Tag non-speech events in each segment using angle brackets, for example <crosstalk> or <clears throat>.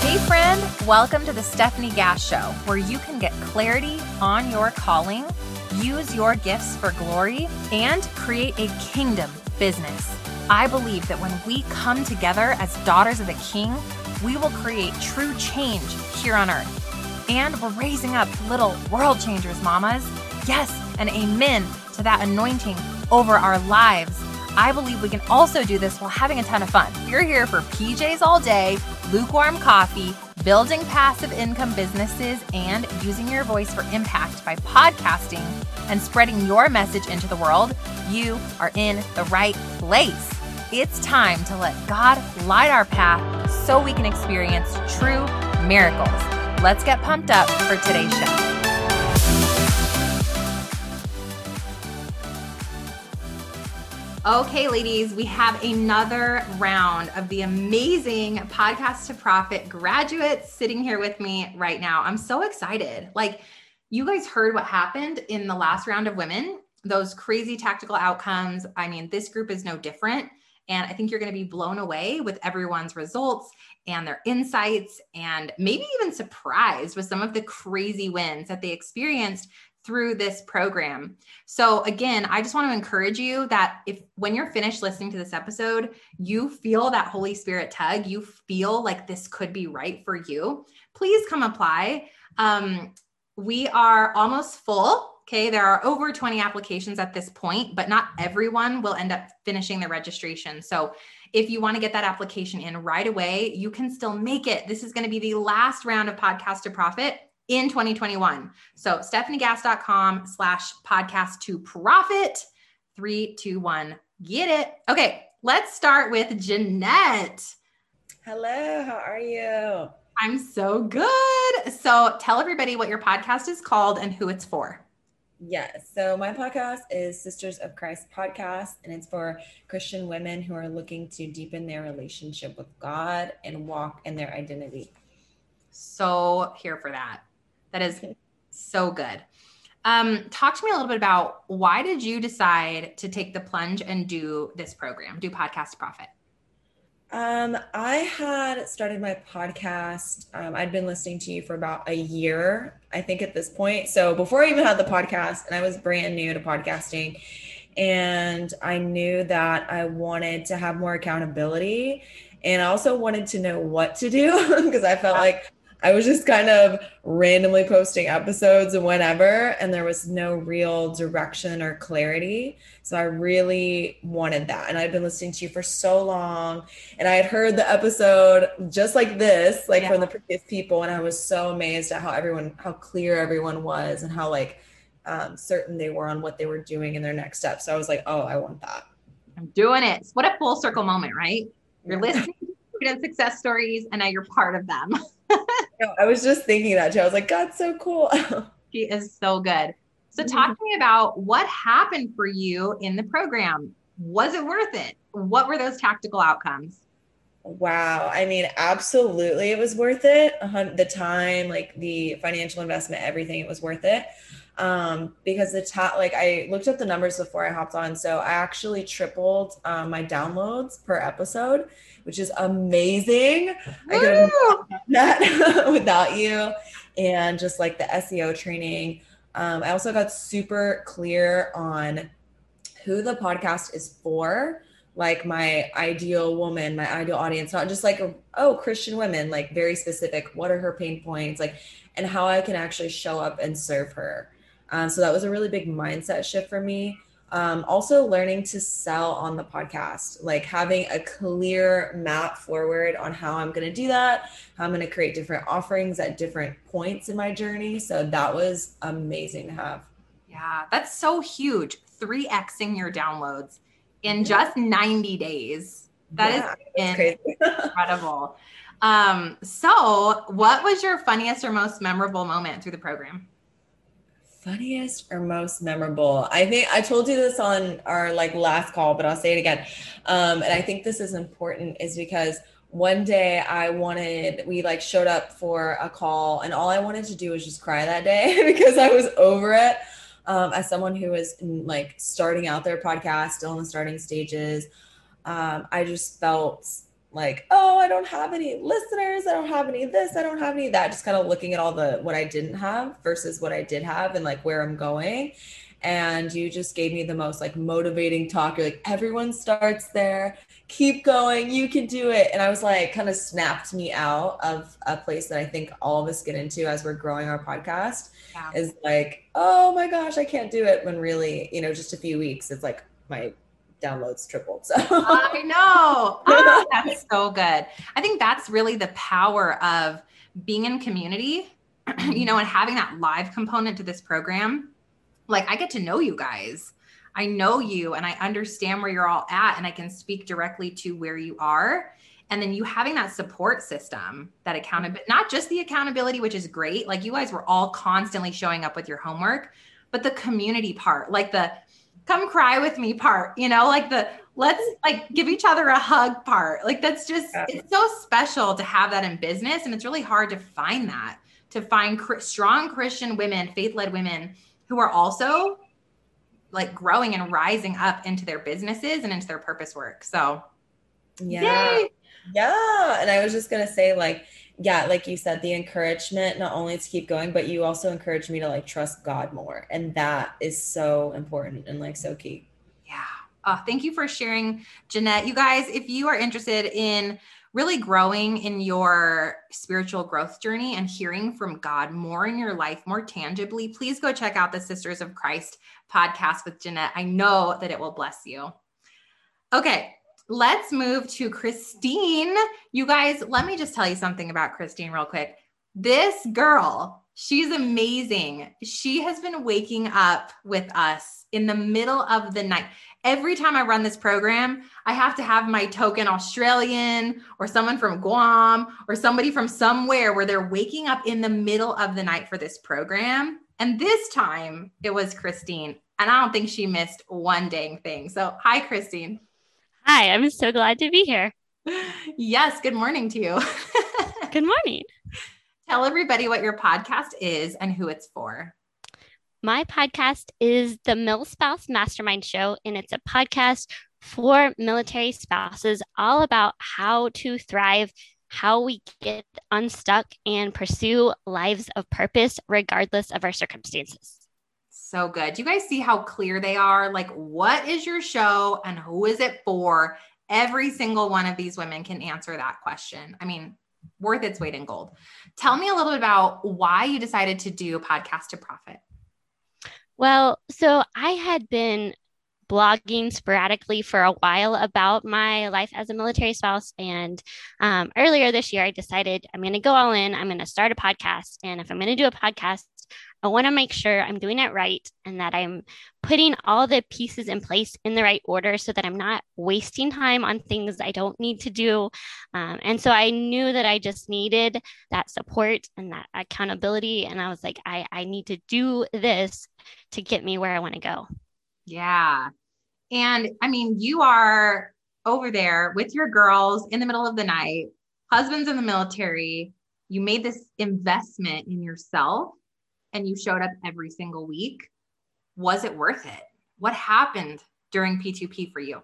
Hey friend, welcome to the Stefanie Gass Show, where you can get clarity on your calling, use your gifts for glory, and create a kingdom business. I believe that when we come together as daughters of the King, we will create true change here on earth. And we're raising up little world changers, mamas. Yes, and amen to that anointing over our lives. I believe we can also do this while having a ton of fun. You're here for PJs all day, lukewarm coffee, building passive income businesses, and using your voice for impact by podcasting and spreading your message into the world, you are in the right place. It's time to let God light our path so we can experience true miracles. Let's get pumped up for today's show. Okay, ladies, we have another round of the amazing Podcast to Profit graduates sitting here with me right now. I'm so excited. Like, you guys heard what happened in the last round of women, those crazy tactical outcomes. I mean, this group is no different. And I think you're going to be blown away with everyone's results and their insights, and maybe even surprised with some of the crazy wins that they experienced through this program. So again, I just want to encourage you that if when you're finished listening to this episode, you feel that Holy Spirit tug, you feel like this could be right for you, please come apply. Um, we are almost full. Okay, there are over 20 applications at this point, but not everyone will end up finishing the registration. So if you want to get that application in right away, you can still make it. This is going to be the last round of Podcast to Profit in 2021. So stefaniegass.com slash podcast to profit. Three, two, one, get it. Okay, let's start with Jeanette. Hello, how are you? I'm so good. So tell everybody what your podcast is called and who it's for. Yes. So my podcast is Sisters of Christ podcast, and it's for Christian women who are looking to deepen their relationship with God and walk in their identity. So here for that. That is so good. Um, talk to me a little bit about why did you decide to take the plunge and do this program, do Podcast Profit? Um, I had started my podcast. Um, I'd been listening to you for about a year, I think, at this point. So before I even had the podcast, and I was brand new to podcasting, and I knew that I wanted to have more accountability, and I also wanted to know what to do <laughs> because I felt like I was just kind of randomly posting episodes and whenever, and there was no real direction or clarity. So I really wanted that. And I'd been listening to you for so long, and I had heard the episode just like this, like yeah. from the previous people, and I was so amazed at how everyone, how clear everyone was, and how like um, certain they were on what they were doing in their next step. So I was like, oh, I want that. I'm doing it. What a full circle moment, right? You're yeah. listening to success stories, and now you're part of them. <laughs> no, I was just thinking that too. I was like, God's so cool. <laughs> she is so good. So, mm-hmm. talk to me about what happened for you in the program. Was it worth it? What were those tactical outcomes? Wow. I mean, absolutely, it was worth it. The time, like the financial investment, everything, it was worth it. Um, because the top, like I looked up the numbers before I hopped on. So I actually tripled um, my downloads per episode which is amazing. I could have that <laughs> without you. And just like the SEO training. Um, I also got super clear on who the podcast is for like my ideal woman, my ideal audience, not just like, oh, Christian women, like very specific. What are her pain points? Like, and how I can actually show up and serve her. Um, so that was a really big mindset shift for me. Um, also, learning to sell on the podcast, like having a clear map forward on how I'm going to do that, how I'm going to create different offerings at different points in my journey. So that was amazing to have. Yeah, that's so huge. 3xing your downloads in just 90 days. That yeah, is <laughs> incredible. um, so, what was your funniest or most memorable moment through the program? Funniest or most memorable? I think i told you this on our like last call but i'll say it again. Um, and i think this is important is because one day i wanted we like showed up for a call and all i wanted to do was just cry that day <laughs> because i was over it. Um, as someone who is like starting out their podcast still in the starting stages um, i just felt like, oh, I don't have any listeners. I don't have any this. I don't have any that. Just kind of looking at all the what I didn't have versus what I did have and like where I'm going. And you just gave me the most like motivating talk. You're like, everyone starts there. Keep going. You can do it. And I was like, kind of snapped me out of a place that I think all of us get into as we're growing our podcast yeah. is like, oh my gosh, I can't do it. When really, you know, just a few weeks, it's like my downloads tripled. So I know. Oh, <laughs> that's so good. I think that's really the power of being in community, <clears throat> you know, and having that live component to this program. Like I get to know you guys. I know you and I understand where you're all at and I can speak directly to where you are. And then you having that support system, that accountability, mm-hmm. not just the accountability, which is great. Like you guys were all constantly showing up with your homework, but the community part, like the come cry with me part, you know, like the let's like give each other a hug part. Like that's just yeah. it's so special to have that in business and it's really hard to find that to find cr- strong Christian women, faith-led women who are also like growing and rising up into their businesses and into their purpose work. So yeah. Yay. Yeah, and I was just going to say like yeah, like you said, the encouragement not only to keep going, but you also encourage me to like trust God more. And that is so important and like so key. Yeah. Oh, thank you for sharing, Jeanette. You guys, if you are interested in really growing in your spiritual growth journey and hearing from God more in your life, more tangibly, please go check out the Sisters of Christ podcast with Jeanette. I know that it will bless you. Okay, let's move to Christine. You guys, let me just tell you something about Christine real quick. This girl, she's amazing. She has been waking up with us in the middle of the night. Every time I run this program, I have to have my token Australian or someone from Guam or somebody from somewhere where they're waking up in the middle of the night for this program. And this time it was Christine. And I don't think she missed one dang thing. So, hi, Christine. Hi, I'm so glad to be here. Yes, good morning to you. <laughs> good morning. Tell everybody what your podcast is and who it's for. My podcast is the MilSpouse Mastermind Show, and it's a podcast for military spouses all about how to thrive, how we get unstuck and pursue lives of purpose regardless of our circumstances so good. Do you guys see how clear they are? Like, what is your show and who is it for? Every single one of these women can answer that question. I mean, worth its weight in gold. Tell me a little bit about why you decided to do a podcast to profit. Well, so I had been blogging sporadically for a while about my life as a military spouse. And um, earlier this year, I decided I'm going to go all in. I'm going to start a podcast. And if I'm going to do a podcast, I want to make sure I'm doing it right and that I'm putting all the pieces in place in the right order so that I'm not wasting time on things I don't need to do. Um, and so I knew that I just needed that support and that accountability. And I was like, I, I need to do this to get me where I want to go. Yeah. And I mean, you are over there with your girls in the middle of the night, husband's in the military. You made this investment in yourself and you showed up every single week, was it worth it? What happened during P2P for you?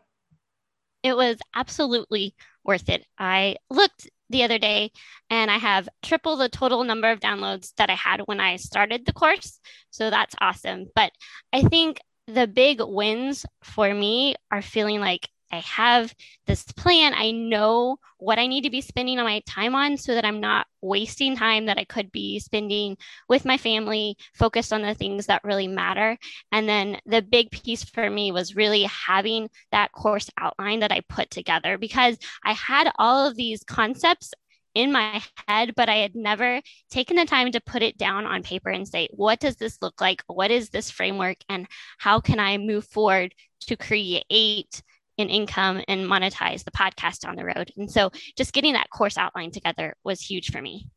It was absolutely worth it. I looked the other day and I have triple the total number of downloads that I had when I started the course. So that's awesome. But I think the big wins for me are feeling like I have this plan. I know what I need to be spending my time on so that I'm not wasting time that I could be spending with my family, focused on the things that really matter. And then the big piece for me was really having that course outline that I put together because I had all of these concepts in my head, but I had never taken the time to put it down on paper and say, what does this look like? What is this framework? And how can I move forward to create an income and monetize the podcast down the road? And so just getting that course outline together was huge for me.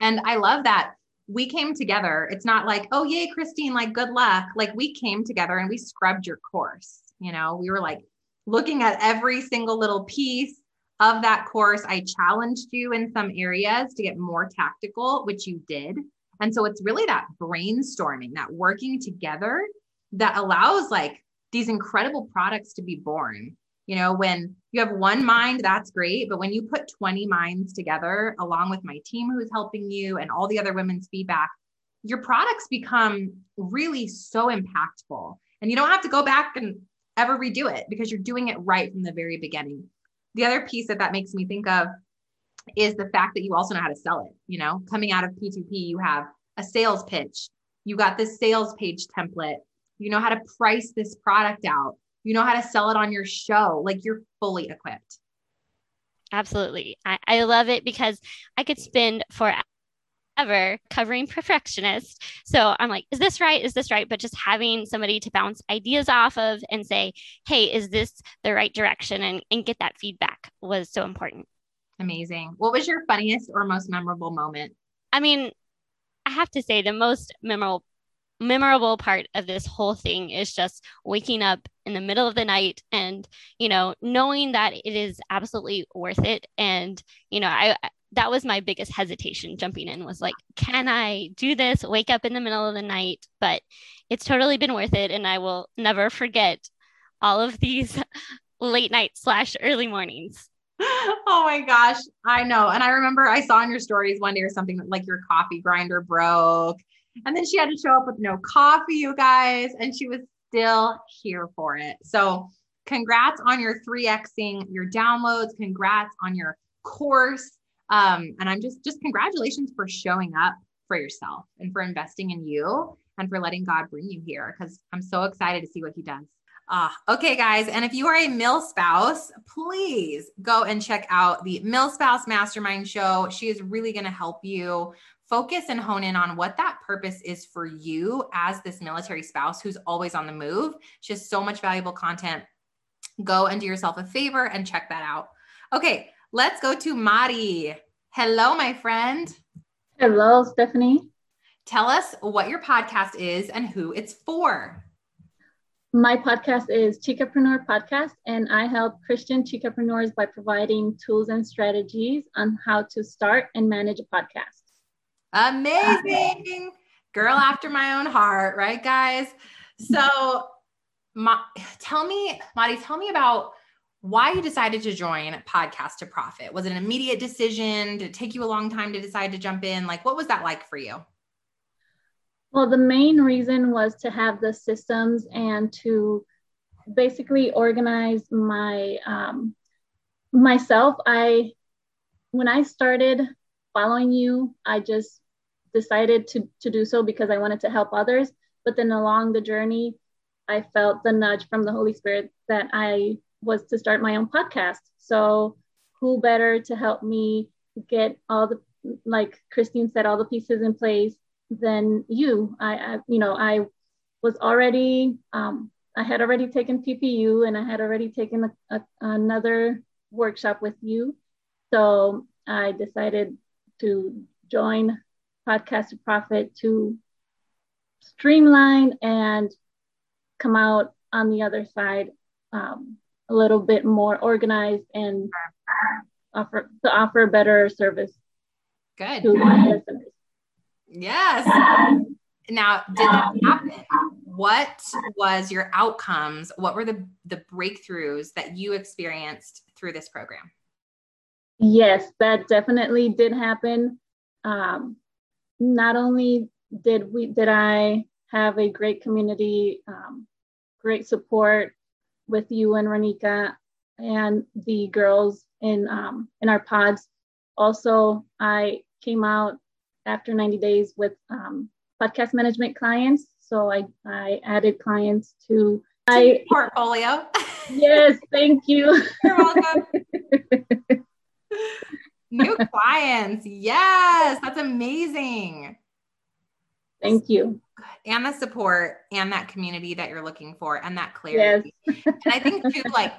And I love that we came together. It's not like, oh, yay, Christine, like good luck. Like we came together and we scrubbed your course. You know, we were like looking at every single little piece of that course. I challenged you in some areas to get more tactical, which you did. And so it's really that brainstorming, that working together that allows like these incredible products to be born. You know, when you have one mind, that's great. But when you put 20 minds together, along with my team who's helping you and all the other women's feedback, your products become really so impactful. And you don't have to go back and ever redo it because you're doing it right from the very beginning. The other piece that that makes me think of is the fact that you also know how to sell it. You know, coming out of P2P, you have a sales pitch, you got this sales page template, you know how to price this product out, you know how to sell it on your show. Like you're fully equipped. Absolutely. I, I love it because I could spend forever covering perfectionist. So I'm like, is this right? Is this right? But just having somebody to bounce ideas off of and say, hey, is this the right direction? And, and get that feedback was so important. Amazing. What was your funniest or most memorable moment? I mean, I have to say the most memorable memorable part of this whole thing is just waking up in the middle of the night and you know knowing that it is absolutely worth it. And you know i that was my biggest hesitation jumping in was like can i do this? Wake up in the middle of the night but it's totally been worth it. And i will never forget all of these <laughs> late night slash early mornings. <laughs> Oh my gosh, I know. And I remember I saw in your stories one day or something like your coffee grinder broke. And then she had to show up with no coffee, you guys, and she was still here for it. So, congrats on your 3xing your downloads. Congrats on your course. Um, and I'm just, just congratulations for showing up for yourself and for investing in you and for letting God bring you here because I'm so excited to see what He does. Ah, okay, guys. And if you are a mill spouse, please go and check out the mill spouse Mastermind Show. She is really going to help you focus and hone in on what that purpose is for you as this military spouse who's always on the move. She has so much valuable content. Go and do yourself a favor and check that out. Okay, let's go to Mari. Hello, my friend. Hello, Stefanie. Tell us what your podcast is and who it's for. My podcast is Chicapreneur Podcast, and I help Christian chicapreneurs by providing tools and strategies on how to start and manage a podcast. Amazing. Girl after my own heart, right, guys? So, Ma- tell me, Madi, tell me about why you decided to join Podcast to Profit. Was it an immediate decision? Did it take you a long time to decide to jump in? Like, what was that like for you? Well, the main reason was to have the systems and to basically organize my um, myself. I when I started following you, I just decided to to do so because I wanted to help others. But then along the journey, I felt the nudge from the Holy Spirit that I was to start my own podcast. So who better to help me get all the like Christine said, all the pieces in place than you. I, I you know, I was already, um, I had already taken PPU and I had already taken a, a, another workshop with you. So I decided to join Podcast to Profit to streamline and come out on the other side um, a little bit more organized and offer to offer better service Good. to my listeners. Yes. Now, did that happen? What was your outcomes? What were the the breakthroughs that you experienced through this program? Yes, that definitely did happen. Um, not only did we did I have a great community, um, great support with you and Renika and the girls in um, in our pods. Also, I came out after 90 days with um, podcast management clients. So I, I added clients to my portfolio. <laughs> yes, thank you. You're welcome. <laughs> New <laughs> clients. Yes, that's amazing. Thank you. And the support and that community that you're looking for and that clarity. Yes. and I think too, like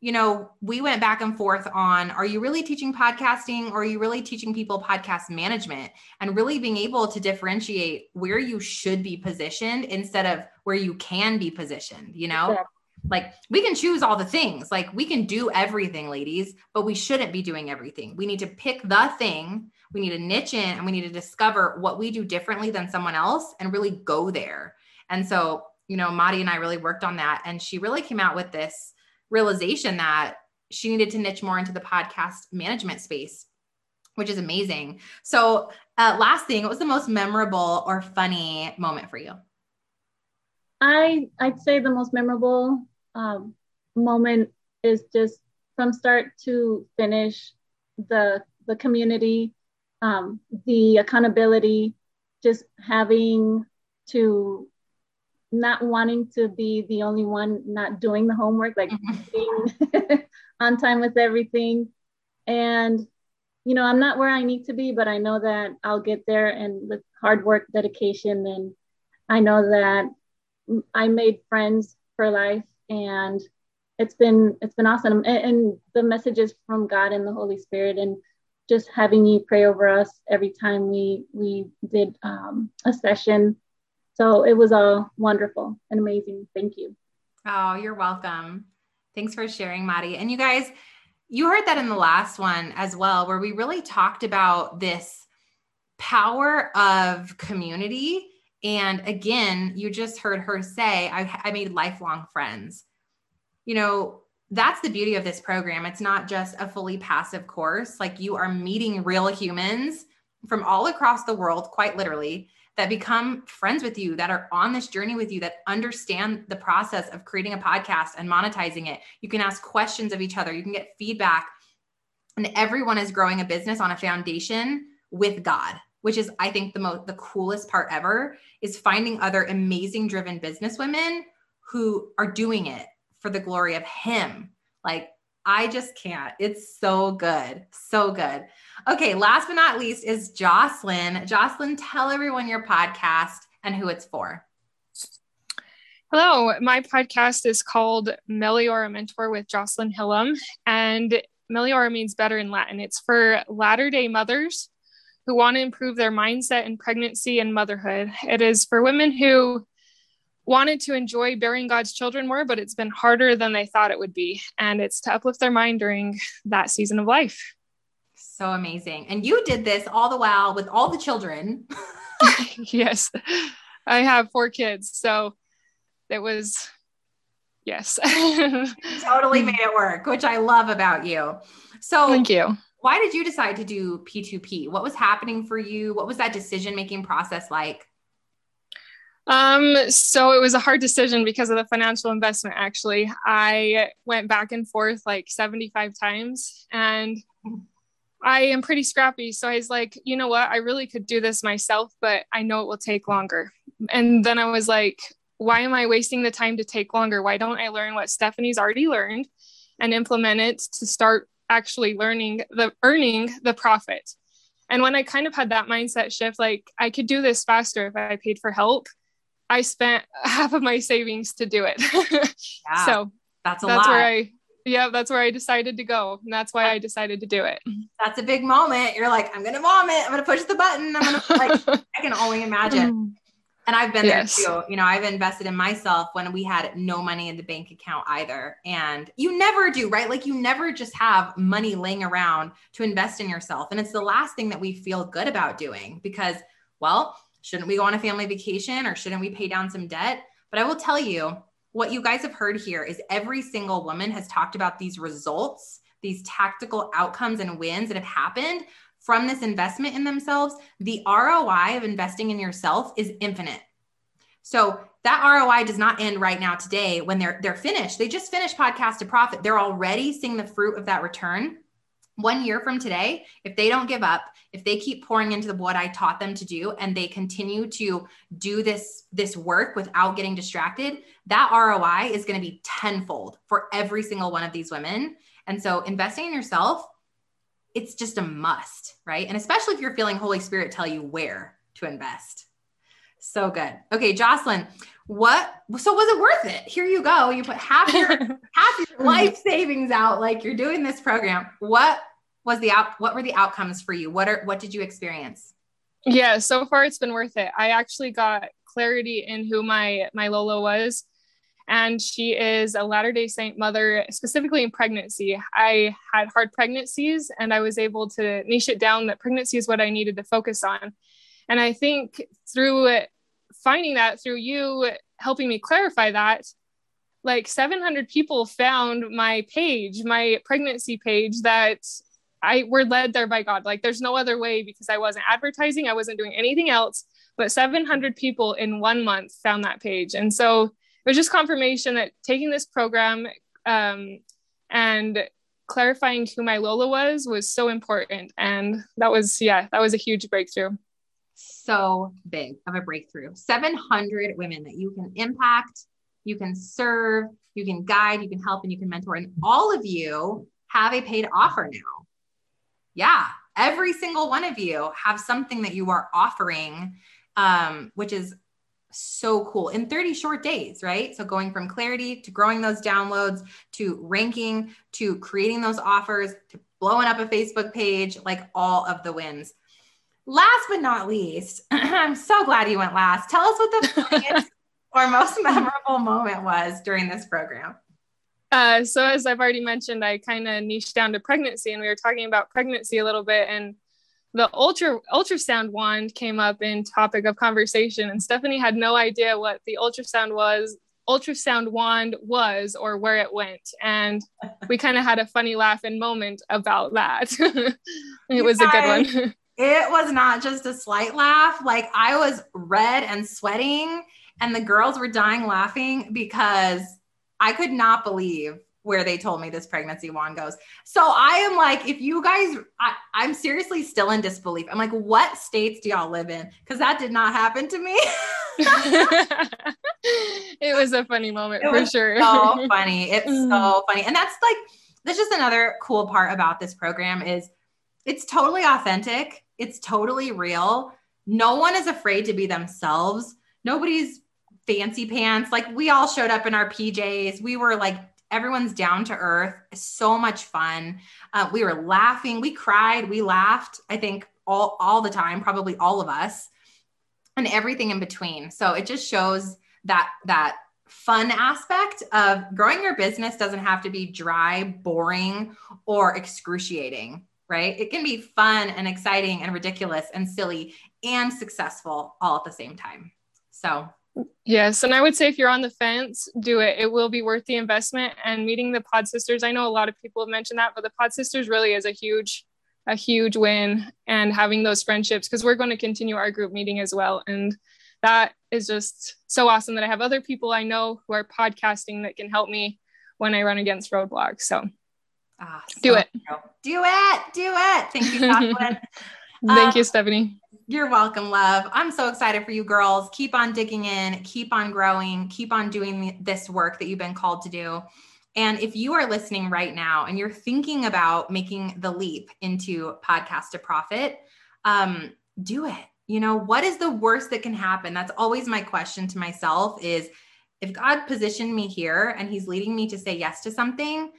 you know, we went back and forth on are you really teaching podcasting or are you really teaching people podcast management and really being able to differentiate where you should be positioned instead of where you can be positioned, you know? Yeah. Like we can choose all the things. Like we can do everything, ladies, but we shouldn't be doing everything. We need to pick the thing, we need to niche in and we need to discover what we do differently than someone else and really go there. And so, you know, Madi and I really worked on that and she really came out with this realization that she needed to niche more into the podcast management space, which is amazing. So, uh, last thing, what was the most memorable or funny moment for you? I I'd say the most memorable um, moment is just from start to finish the the community, um, the accountability, just having to not wanting to be the only one not doing the homework, like mm-hmm. <laughs> being <laughs> on time with everything. And, you know, I'm not where I need to be, but I know that I'll get there and with hard work, dedication. And I know that I made friends for life and it's been, it's been awesome. And, and the messages from God and the Holy Spirit and just having you pray over us every time we, we did um, a session so it was all wonderful and amazing. Thank you. Oh, you're welcome. Thanks for sharing, Madi. And you guys, you heard that in the last one as well, where we really talked about this power of community. And again, you just heard her say, I, I made lifelong friends. You know, that's the beauty of this program. It's not just a fully passive course. Like you are meeting real humans from all across the world, quite literally, that become friends with you, that are on this journey with you, that understand the process of creating a podcast and monetizing it. You can ask questions of each other, you can get feedback. And everyone is growing a business on a foundation with God, which is, I think, the most, the coolest part ever is finding other amazing driven business women who are doing it for the glory of Him. Like, I just can't. It's so good. So good. Okay, last but not least is Jocelyn. Jocelyn, tell everyone your podcast and who it's for. Hello, my podcast is called Meliora Mentor with Jocelyn Hillam. And Meliora means better in Latin. It's for latter day mothers who want to improve their mindset in pregnancy and motherhood. It is for women who wanted to enjoy bearing God's children more, but it's been harder than they thought it would be. And it's to uplift their mind during that season of life. So amazing. And you did this all the while with all the children. <laughs> yes. I have four kids. So it was, yes. totally made it work, which I love about you. So thank you. Why did you decide to do P2P? What was happening for you? What was that decision making process like? Um, so it was a hard decision because of the financial investment. Actually, I went back and forth like 75 times and I am pretty scrappy. So I was like, you know what? I really could do this myself, but I know it will take longer. And then I was like, why am I wasting the time to take longer? Why don't I learn what Stefanie's already learned and implement it to start actually learning the earning the profit? And when I kind of had that mindset shift, like I could do this faster if I paid for help I spent <laughs> half of my savings to do it. <laughs> yeah, so that's a that's lot. where I yeah, that's where I decided to go. And that's why I decided to do it. That's a big moment. You're like, I'm gonna vomit, I'm gonna push the button, I'm gonna like <laughs> I can only imagine. Mm. And I've been yes. there too. You know, I've invested in myself when we had no money in the bank account either. And you never do, right? Like you never just have money laying around to invest in yourself. And it's the last thing that we feel good about doing because, well, Shouldn't we go on a family vacation or shouldn't we pay down some debt? But I will tell you what you guys have heard here is every single woman has talked about these results, these tactical outcomes and wins that have happened from this investment in themselves. The ROI of investing in yourself is infinite. So that ROI does not end right now today when they're they're finished. They just finished podcast to profit. They're already seeing the fruit of that return one year from today, if they don't give up, if they keep pouring into the, what I taught them to do and they continue to do this this work without getting distracted, that ROI is going to be tenfold for every single one of these women. And so investing in yourself, it's just a must, right? And especially if you're feeling Holy Spirit tell you where to invest. So good. Okay, Jocelyn, what so was it worth it? Here you go. You put half your <laughs> half your life savings out like you're doing this program. What was the out what were the outcomes for you? What are what did you experience? Yeah, so far it's been worth it. I actually got clarity in who my my Lola was and she is a Latter day Saint mother, specifically in pregnancy. I had hard pregnancies and I was able to niche it down that pregnancy is what I needed to focus on. And I think through finding that, through you helping me clarify that, like 700 people found my page, my pregnancy page that I were led there by God. Like there's no other way because I wasn't advertising, I wasn't doing anything else. But 700 people in one month found that page. And so it was just confirmation that taking this program um, and clarifying who my Lola was was so important. And that was, yeah, that was a huge breakthrough. So big of a breakthrough. 700 women that you can impact, you can serve, you can guide, you can help, and you can mentor. And all of you have a paid offer now yeah, every single one of you have something that you are offering, um, which is so cool in 30 short days, right? So going from clarity to growing those downloads to ranking to creating those offers to blowing up a Facebook page, like all of the wins. Last but not least, <clears throat> I'm so glad you went last. Tell us what the <laughs> funniest or most memorable moment was during this program. Uh, so as I've already mentioned, I kind of niched down to pregnancy, and we were talking about pregnancy a little bit, and the ultra ultrasound wand came up in topic of conversation, and Stefanie had no idea what the ultrasound was, ultrasound wand was, or where it went, and we <laughs> kind of had a funny laugh and moment about that. <laughs> it was a good one. it was not just a slight laugh; like I was red and sweating, and the girls were dying laughing because I could not believe where they told me this pregnancy wand goes. So I am like, if you guys, I, am seriously still in disbelief. I'm like, what states do y'all live in? Because that did not happen to me. <laughs> it was a funny moment <laughs> it for sure. It's so funny. It's mm. so funny. And that's like, that's just another cool part about this program is it's totally authentic. It's totally real. No one is afraid to be themselves. Nobody's fancy pants. Like we all showed up in our PJs. We were like, everyone's down to earth. So much fun. Uh, we were laughing. We cried. We laughed. I think all all the time, probably all of us, and everything in between. So it just shows that that fun aspect of growing your business doesn't have to be dry, boring, or excruciating. Right? It can be fun and exciting and ridiculous and silly and successful all at the same time. So Yes. And I would say if you're on the fence, do it. It will be worth the investment. And meeting the Pod Sisters, I know a lot of people have mentioned that, but the Pod Sisters really is a huge, a huge win. And having those friendships, because we're going to continue our group meeting as well. And that is just so awesome that I have other people I know who are podcasting that can help me when I run against roadblocks. So, ah, so do it. Do it. Do it. Thank you, <laughs> Thank um, you, Stefanie. You're welcome, love. I'm so excited for you girls. Keep on digging in, keep on growing, keep on doing this work that you've been called to do. And if you are listening right now and you're thinking about making the leap into podcast to profit, um, do it. You know, what is the worst that can happen? That's always my question to myself is if God positioned me here and he's leading me to say yes to something,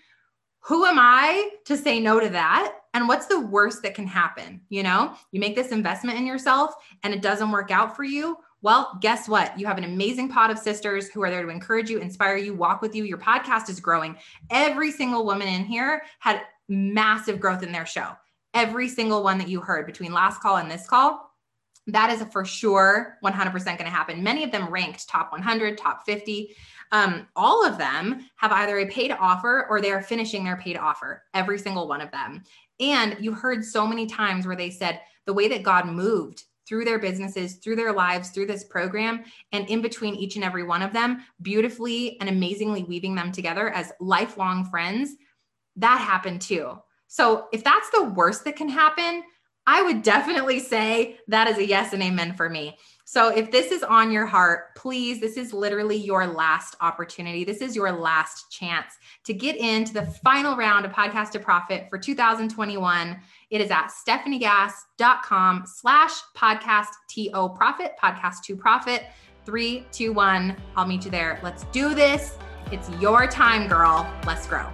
who am I to say no to that? And what's the worst that can happen? You know, you make this investment in yourself and it doesn't work out for you. Well, guess what? You have an amazing pod of sisters who are there to encourage you, inspire you, walk with you. Your podcast is growing. Every single woman in here had massive growth in their show. Every single one that you heard between last call and this call, that is for sure 100% going to happen. Many of them ranked top 100, top 50. Um, all of them have either a paid offer or they are finishing their paid offer, every single one of them. And you heard so many times where they said the way that God moved through their businesses, through their lives, through this program, and in between each and every one of them, beautifully and amazingly weaving them together as lifelong friends, that happened too. So if that's the worst that can happen, I would definitely say that is a yes and amen for me. So if this is on your heart, please, this is literally your last opportunity. This is your last chance to get into the final round of Podcast to Profit for 2021. It is at stefaniegass.com slash podcast to profit, podcast to profit. Three, two, one. I'll meet you there. Let's do this. It's your time, girl. Let's grow.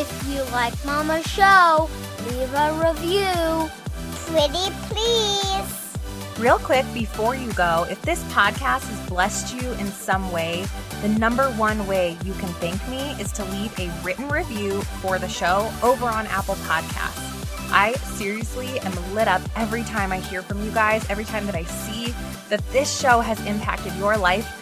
If you like Mama's show, leave a review. Pretty please. Real quick before you go, if this podcast has blessed you in some way, the number one way you can thank me is to leave a written review for the show over on Apple Podcasts. I seriously am lit up every time I hear from you guys, every time that I see that this show has impacted your life